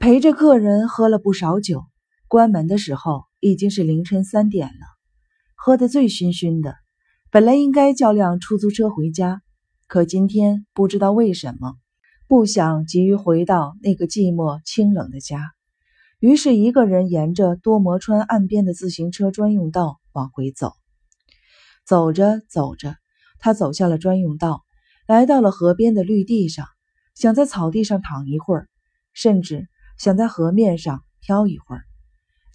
陪着客人喝了不少酒，关门的时候已经是凌晨三点了，喝得醉醺醺的。本来应该叫辆出租车回家，可今天不知道为什么，不想急于回到那个寂寞清冷的家，于是一个人沿着多摩川岸边的自行车专用道往回走。走着走着，他走下了专用道，来到了河边的绿地上，想在草地上躺一会儿，甚至。想在河面上漂一会儿，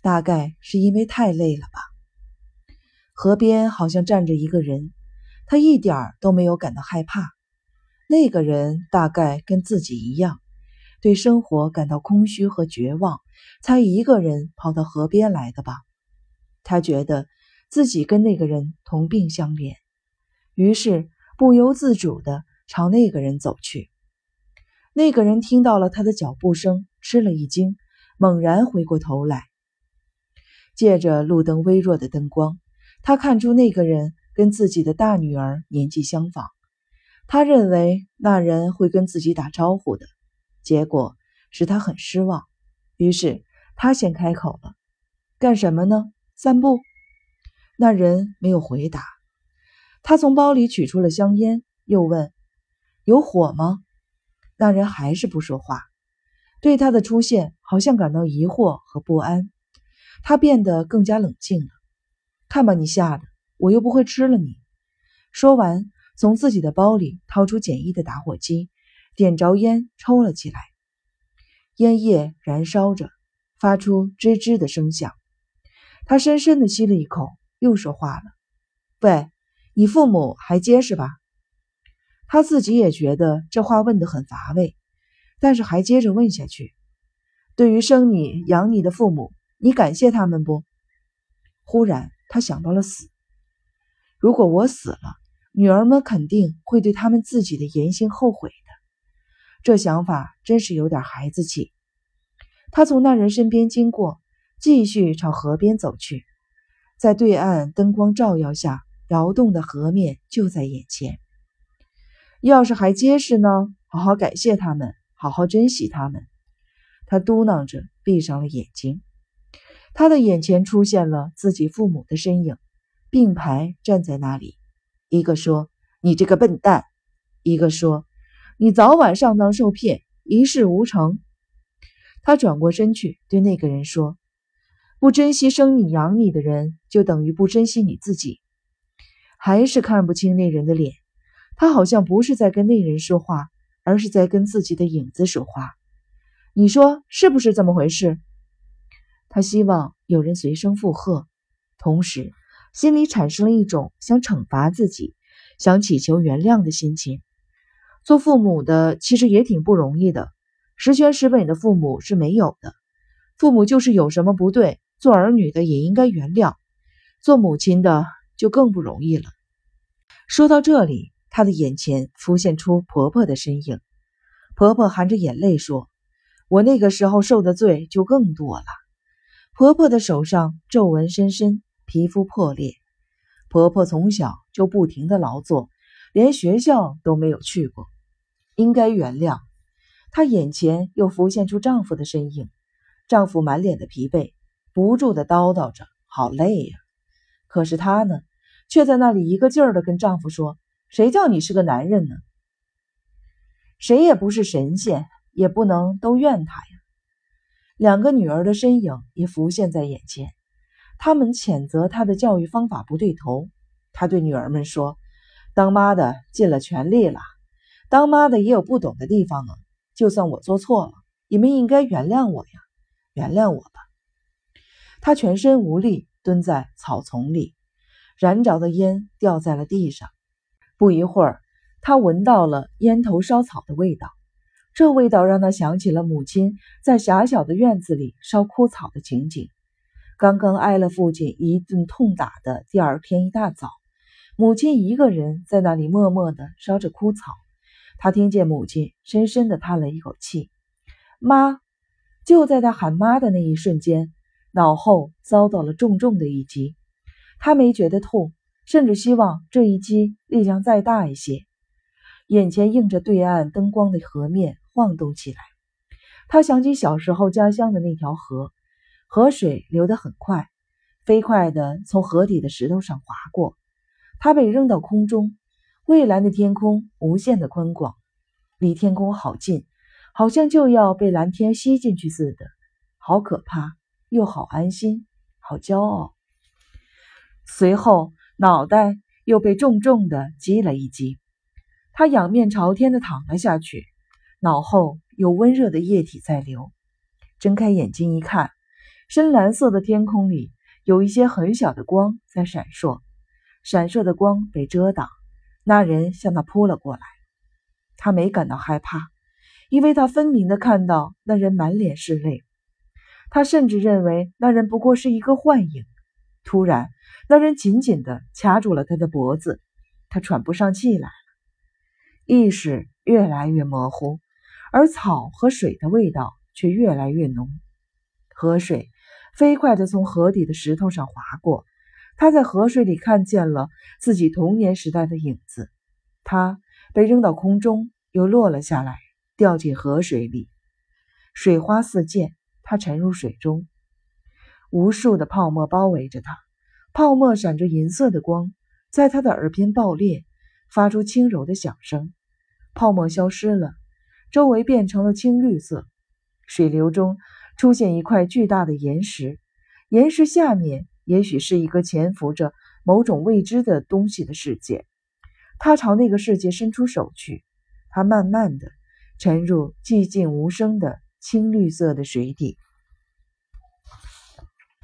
大概是因为太累了吧。河边好像站着一个人，他一点儿都没有感到害怕。那个人大概跟自己一样，对生活感到空虚和绝望，才一个人跑到河边来的吧。他觉得自己跟那个人同病相怜，于是不由自主地朝那个人走去。那个人听到了他的脚步声。吃了一惊，猛然回过头来，借着路灯微弱的灯光，他看出那个人跟自己的大女儿年纪相仿。他认为那人会跟自己打招呼的，结果使他很失望。于是他先开口了：“干什么呢？散步？”那人没有回答。他从包里取出了香烟，又问：“有火吗？”那人还是不说话。对他的出现好像感到疑惑和不安，他变得更加冷静了。看把你吓的，我又不会吃了你。说完，从自己的包里掏出简易的打火机，点着烟抽了起来。烟叶燃烧着，发出吱吱的声响。他深深地吸了一口，又说话了：“喂，你父母还结实吧？”他自己也觉得这话问得很乏味。但是还接着问下去：“对于生你养你的父母，你感谢他们不？”忽然他想到了死。如果我死了，女儿们肯定会对他们自己的言行后悔的。这想法真是有点孩子气。他从那人身边经过，继续朝河边走去。在对岸灯光照耀下，摇动的河面就在眼前。要是还结实呢？好好感谢他们。好好珍惜他们，他嘟囔着，闭上了眼睛。他的眼前出现了自己父母的身影，并排站在那里。一个说：“你这个笨蛋！”一个说：“你早晚上当受骗，一事无成。”他转过身去，对那个人说：“不珍惜生你养你的人，就等于不珍惜你自己。”还是看不清那人的脸，他好像不是在跟那人说话。而是在跟自己的影子说话，你说是不是这么回事？他希望有人随声附和，同时心里产生了一种想惩罚自己、想祈求原谅的心情。做父母的其实也挺不容易的，十全十美的父母是没有的。父母就是有什么不对，做儿女的也应该原谅，做母亲的就更不容易了。说到这里。她的眼前浮现出婆婆的身影，婆婆含着眼泪说：“我那个时候受的罪就更多了。”婆婆的手上皱纹深深，皮肤破裂。婆婆从小就不停的劳作，连学校都没有去过，应该原谅。她眼前又浮现出丈夫的身影，丈夫满脸的疲惫，不住的叨叨着：“好累呀。”可是她呢，却在那里一个劲儿的跟丈夫说。谁叫你是个男人呢？谁也不是神仙，也不能都怨他呀。两个女儿的身影也浮现在眼前，他们谴责他的教育方法不对头。他对女儿们说：“当妈的尽了全力了，当妈的也有不懂的地方啊。就算我做错了，你们应该原谅我呀，原谅我吧。”他全身无力，蹲在草丛里，燃着的烟掉在了地上。不一会儿，他闻到了烟头烧草的味道，这味道让他想起了母亲在狭小的院子里烧枯草的情景。刚刚挨了父亲一顿痛打的第二天一大早，母亲一个人在那里默默地烧着枯草。他听见母亲深深地叹了一口气：“妈！”就在他喊妈的那一瞬间，脑后遭到了重重的一击。他没觉得痛。甚至希望这一击力量再大一些。眼前映着对岸灯光的河面晃动起来，他想起小时候家乡的那条河，河水流得很快，飞快地从河底的石头上划过。他被扔到空中，蔚蓝的天空无限的宽广，离天空好近，好像就要被蓝天吸进去似的，好可怕，又好安心，好骄傲。随后，脑袋又被重重的击了一击，他仰面朝天的躺了下去，脑后有温热的液体在流。睁开眼睛一看，深蓝色的天空里有一些很小的光在闪烁，闪烁的光被遮挡。那人向他扑了过来，他没感到害怕，因为他分明的看到那人满脸是泪。他甚至认为那人不过是一个幻影。突然，那人紧紧地掐住了他的脖子，他喘不上气来，意识越来越模糊，而草和水的味道却越来越浓。河水飞快地从河底的石头上划过，他在河水里看见了自己童年时代的影子。他被扔到空中，又落了下来，掉进河水里，水花四溅，他沉入水中。无数的泡沫包围着他，泡沫闪着银色的光，在他的耳边爆裂，发出轻柔的响声。泡沫消失了，周围变成了青绿色。水流中出现一块巨大的岩石，岩石下面也许是一个潜伏着某种未知的东西的世界。他朝那个世界伸出手去，他慢慢的沉入寂静无声的青绿色的水底。